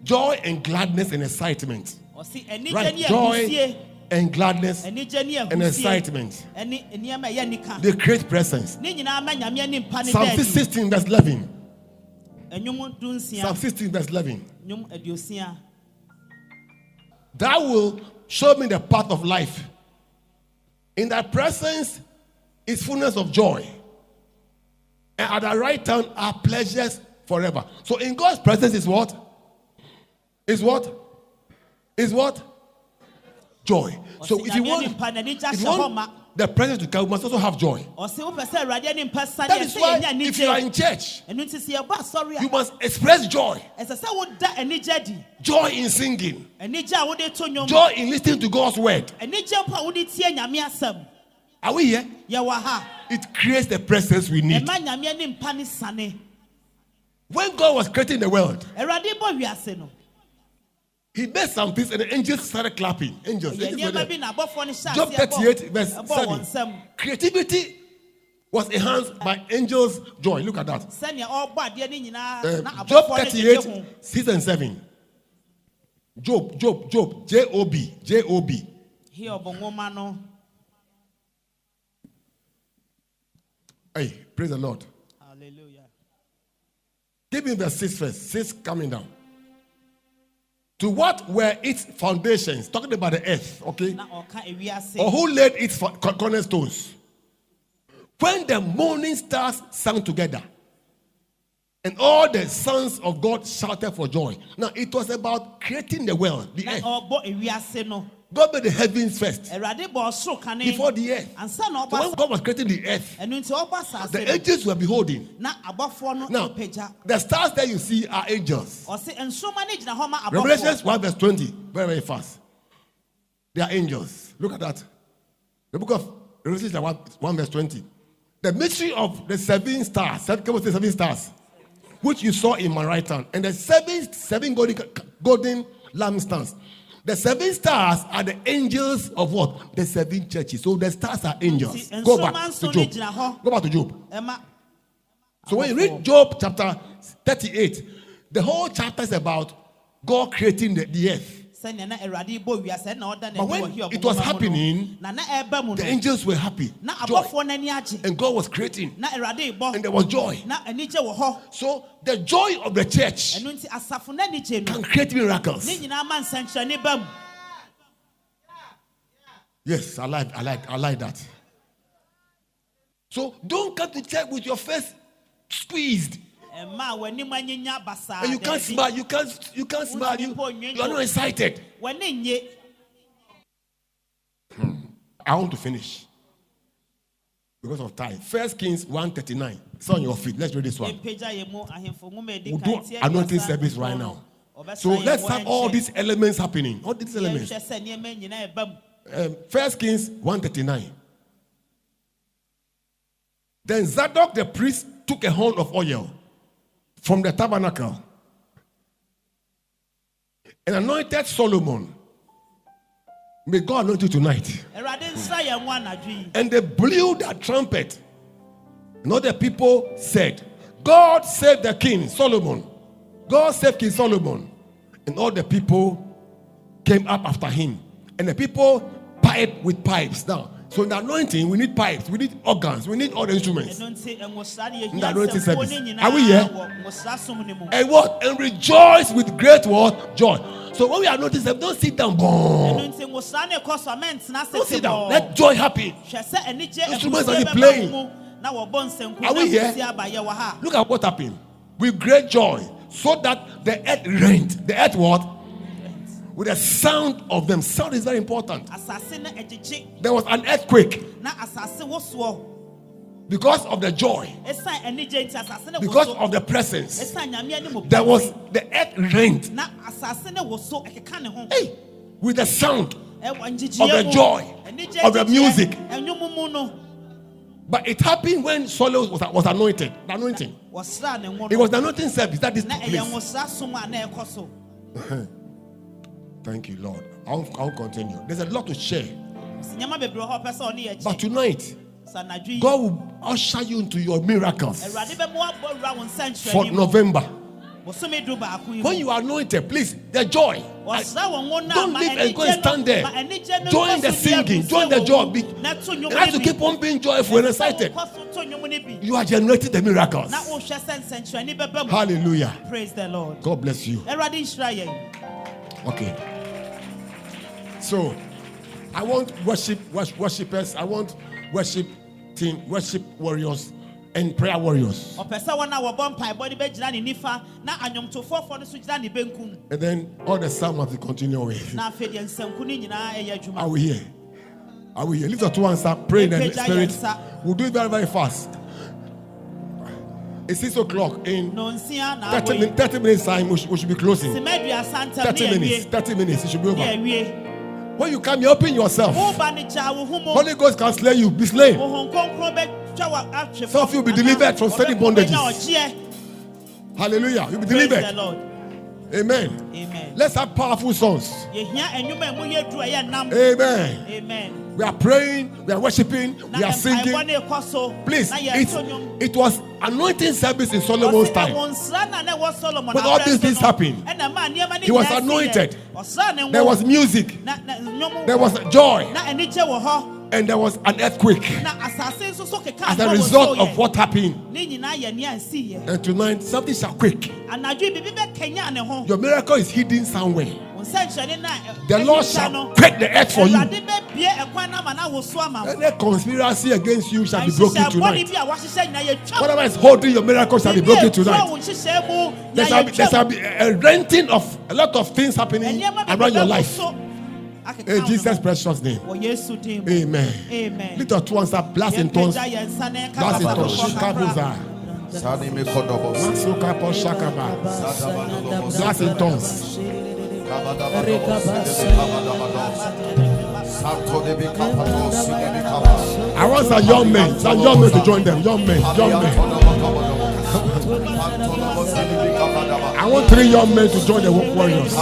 Joy and gladness and excitement. Right? Joy and gladness and excitement. ɛne nneɛma a ɛyɛ nika They create presence. ne nyinaa ma nyame anim pa ne Psalm 16, verse 11. Psalm 16, verse 11. nnwom aduosia Thou will show me the path of life. In thy presence is fullness of joy. And at the right hand are pleasures forever. So in God's presence is what? Is what? Is what? Joy. So if you want, anim pa n'ani gya if you want the presence to come, you must also have joy. ɔse wopɛ sɛ awurade anim pa That is why if you are in church, ɛno nti sɛ yɛbɔ asɔre you must express joy. ɛsɛ sɛ woda anigye di Joy in singing. anigye a wode to nnwom Joy in listening to God's word. anigye mpo a wode tie nyame asɛm Are we here? It creates the presence we need. ɛma nyame anim pa ne sane When God was creating the world, He made some things and the angels started clapping. Angels. angels were nneɛma bi there. na abɔfoɔ no hyɛ Job 38, verse bɔ ɛbɔ wɔn 7. Creativity was enhanced by angels' joy. Look at that. sɛnea ɔrebɔ adeɛ no nyinaa Uh, Job 38, gyegye 6 and 7. Job, Job, Job, J O B, J O B. hiob nwoma no Hey, praise the Lord. hallelujah Give me verse 6 first. 6 coming down. To what were its foundations? Talking about the earth, okay? na ɔka ewiase Or who laid its cornerstones? When the morning stars sang together, and all the sons of God shouted for joy. Now it was about creating the world, the earth. Ɔrebɔ ewiase no God made the heavens first awurade bɔ ɔsoro kane before the earth. na So when God was creating the earth, ɛno nti ɔba asase the angels were beholding. na abɔfoɔ no Now, the stars that you see are angels. ɔse nsoma no gyina hɔ ma Revelations 1 verse 20, very, very fast. They are angels. Look at that. The book of Revelation 1, 1 verse 20. The mystery of the seven stars, seven, come on, say seven stars, which you saw in my right hand, and the seven, seven golden, golden lampstands. The seven stars are the angels of what? The seven churches. So the stars are angels. Go back to Job. Go back to Job. So when you read Job chapter 38, the whole chapter is about God creating the, the earth. Sɛnea na awurade bɔ wiase na ɔda But when it was nwoma mu no, happening, na na ɛreba mu The angels were happy. Joy. abɔfoɔ n'ani agye And God was creating. na awurade bɔ And there was joy. na anigye wɔ hɔ So the joy of the church ɛno nti asafo n'anigye no can create miracles. ne nyinaa ma nsɛnkyerɛnne ba mu Yes, I like, I like, I like that. So don't come to church with your face squeezed. Ɛma a w'anim anyinya basaa And you can't smile. You can't. You can't smile. You, you are not excited. nye I want to finish because of time. First Kings one thirty nine. It's on your feet. Let's read this one. yɛmpagya yɛ mu ahemfo nwoma a ɛdi We'll do anointing service right now. So let's have all these elements happening. All these elements. yɛnhwɛ sɛ nneɛma nyinaa ɛba mu Um, First Kings one thirty nine. Then Zadok the priest took a horn of oil from the tabernacle and anointed Solomon. May God anoint you tonight. awurade nsra yɛn ho anadwo yi And they blew their trumpet. And all the people said, God save the king, Solomon. God save King Solomon. And all the people came up after him. And the people piped with pipes. Now, so in the anointing, we need pipes, we need organs, we need all the instruments. nwosra ne In the anointing nsɛmfo service. Are we here? And what? And rejoice with great what? Joy. So when we are noticing, don't sit down. Don't sit down. Let joy happen. Instruments are playing. Are we here? Look at what happened. With great joy, so that the earth rent. The earth what? With the sound of them. Sound is very important. asase no agyegye There was an earthquake na asase wosoɔ because of the joy, ɛsiane anigye nti asase no because of the presence. ɛsiane nyame anim There was the earth rent. na asase no woso ɛkeka ne ho Hey, with the sound. Of the joy, of the music. ɛnwom mu no But it happened when Solomon was, was anointed. The anointing. wɔsra ne ho It was the anointing service that is took place. Thank you, Lord. I'll, I'll continue. There's a lot to share. Sɛ nneɛma bebree hɔ ɔpɛ sɛ ɔne yɛ But tonight, sɛ anadwo yi God will usher you into your miracles awurade bɛma wabɔ wura wo for November. bosome du baako yi When you are anointed, please, the joy. I- wɔsra wɔn ho na don't leave and go and stand there. ma anigye no Join the singing, join the joy. na to You have to keep on being joyful and excited. wokɔ so to nnwom no bi. You are generating the miracles. na wohwɛ sɛ nsɛnkyerɛnne bɛba mu Hallelujah. praise the lord God bless you. Awurade nhyira yɛn Okay. So, I want worship wors- worshipers. I want worship team, worship warriors, and prayer warriors. ɔpɛ sɛ wɔn a wɔbɔ mpaebɔ no bɛgyina ne nifa na anwomtofoɔfoɔ no so gyina ne benkum And then all the psalm to continue with. na afei deɛ nsanku no nyinaa ɛyɛ adwuma Are we here? Are we here? Lift your two hands up. Pray in the spirit. We'll do it very, very fast. It's six o'clock. In 30, min- 30 minutes time, we should, we should be closing. 30 minutes. 30 minutes. It should be over. When you come, you open yourself. woba ne gyaa wo ho mu Holy Ghost can slay you. Be slain. Honhom Kronkron bɛtwa wo atwe Some of you will be delivered from certain bondages. Hallelujah. You'll be delivered. Amen. Amen. Let's have powerful songs. yɛhia anwuma a mu yɛ duru a ɛyɛ nam Amen. amen We are praying, we are worshiping, we are singing. no ɛkɔ so Please, na it's, yɛto nnwom it was anointing service in Solomon's time. ɛwɔ nsra na na ɛwɔ Solomon When all these things happened, ɛna maa nneɛma no he was nyinaa sii yɛ. anointed. Ɔsraa ne ngo, There was music, na na nnwom there was joy, na anigye wɔ hɔ and there was an earthquake na asase nso so keka as a result of what happened. ne nyinaa yɛ nea nsii yɛ And tonight, something shall quake. anadwo yi biribi bɛkanya ne ho Your miracle is hidden somewhere. wo nsɛnkyerɛnne no a The Lord shall quake the earth for you. Awurade bɛbue ɛkwan no ama no awoso ama wo. Any conspiracy against you shall be broken tonight. bi a wɔahyehyɛ nyinaa yɛtwa Whatever is holding your miracle shall be broken tonight. wo nhyehyɛe mu, There shall be, there shall be a renting of a lot of things happening around your life. So In Jesus' precious name. Wɔ Yesu din mu. Amen. Amen. Lift your two hands up, blast in tongues. Yɛmpagya yɛn nsa na Blast in tongues. foforɔ. Shikabuza. Sani me kodobos. Matsuka po shakaba. Blast in tongues. Santo de Bicapatos, de Bicapa. I want some young men, some young men to join them. Young men, young men. I want three young men to join the warriors.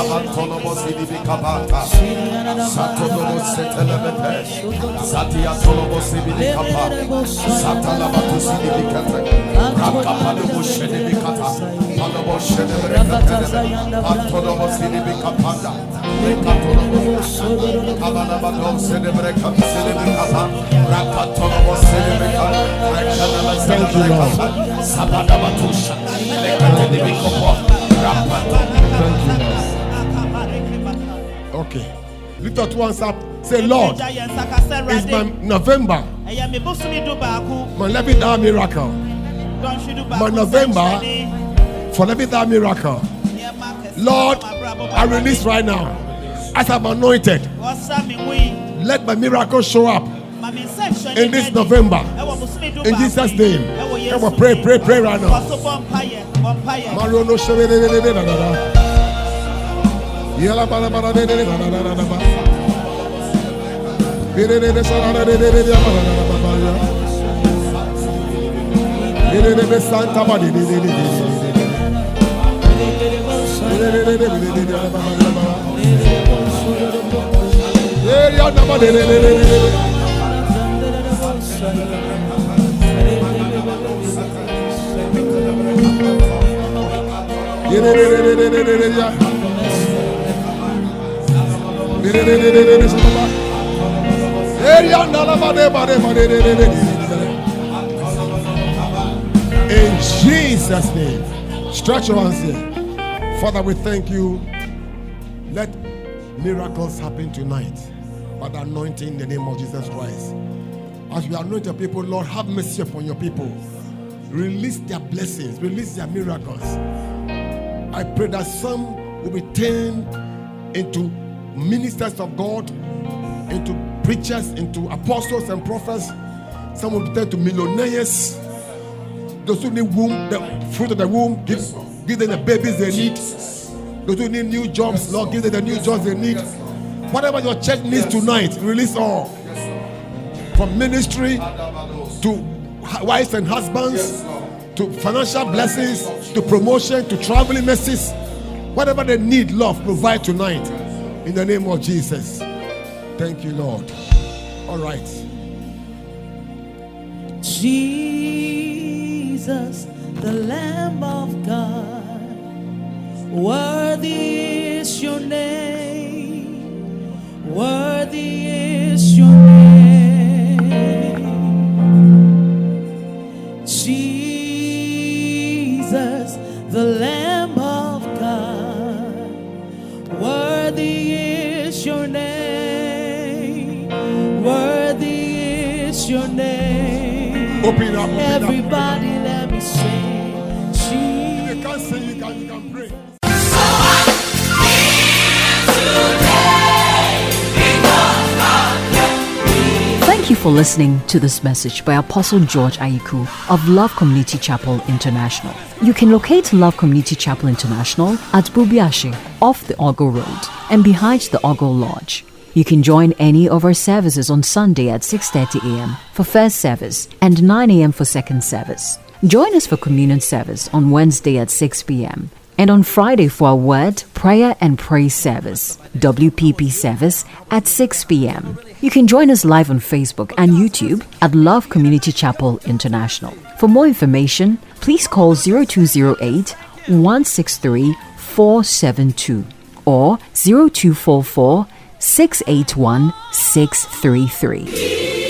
Thank you, Lord. Okay. Lift two hands up. Say, Lord, it's my November. My levy miracle. My November for living that miracle. Lord, I release right now as I'm anointed. Let my miracle show up in this November. In Jesus' name. Come on, pray, pray, pray right now. Santa in Jesus' name. Stretch your hands here. Father, we thank you. Let miracles happen tonight by anointing in the name of Jesus Christ. As we anoint your people, Lord, have mercy upon your people. Release their blessings, release their miracles. I pray that some will be turned into ministers of God, into preachers, into apostles and prophets. Some will be turned to millionaires. Those who need womb, the fruit of the womb, give, give them the babies they need. Those who need new jobs, Lord, give them the new jobs they need. Whatever your church needs tonight, release all. From ministry to wives and husbands, to financial blessings, to promotion, to traveling mercies. Whatever they need, Lord, provide tonight. In the name of Jesus. Thank you, Lord. All right. Jesus, the Lamb of God, worthy is your name, worthy is your name. Jesus, the Lamb of God, worthy is your name, worthy is your name. Open up. Open it up. For listening to this message by Apostle George Ayiku of Love Community Chapel International. You can locate Love Community Chapel International at Bubiashi off the Ogo Road and behind the Ogo Lodge. You can join any of our services on Sunday at 6:30 a.m. for first service and 9 a.m. for second service. Join us for communion service on Wednesday at 6 p.m. and on Friday for our word, prayer, and praise service, WPP service at 6 p.m. You can join us live on Facebook and YouTube at Love Community Chapel International. For more information, please call 0208 163 472 or 0244 681 633.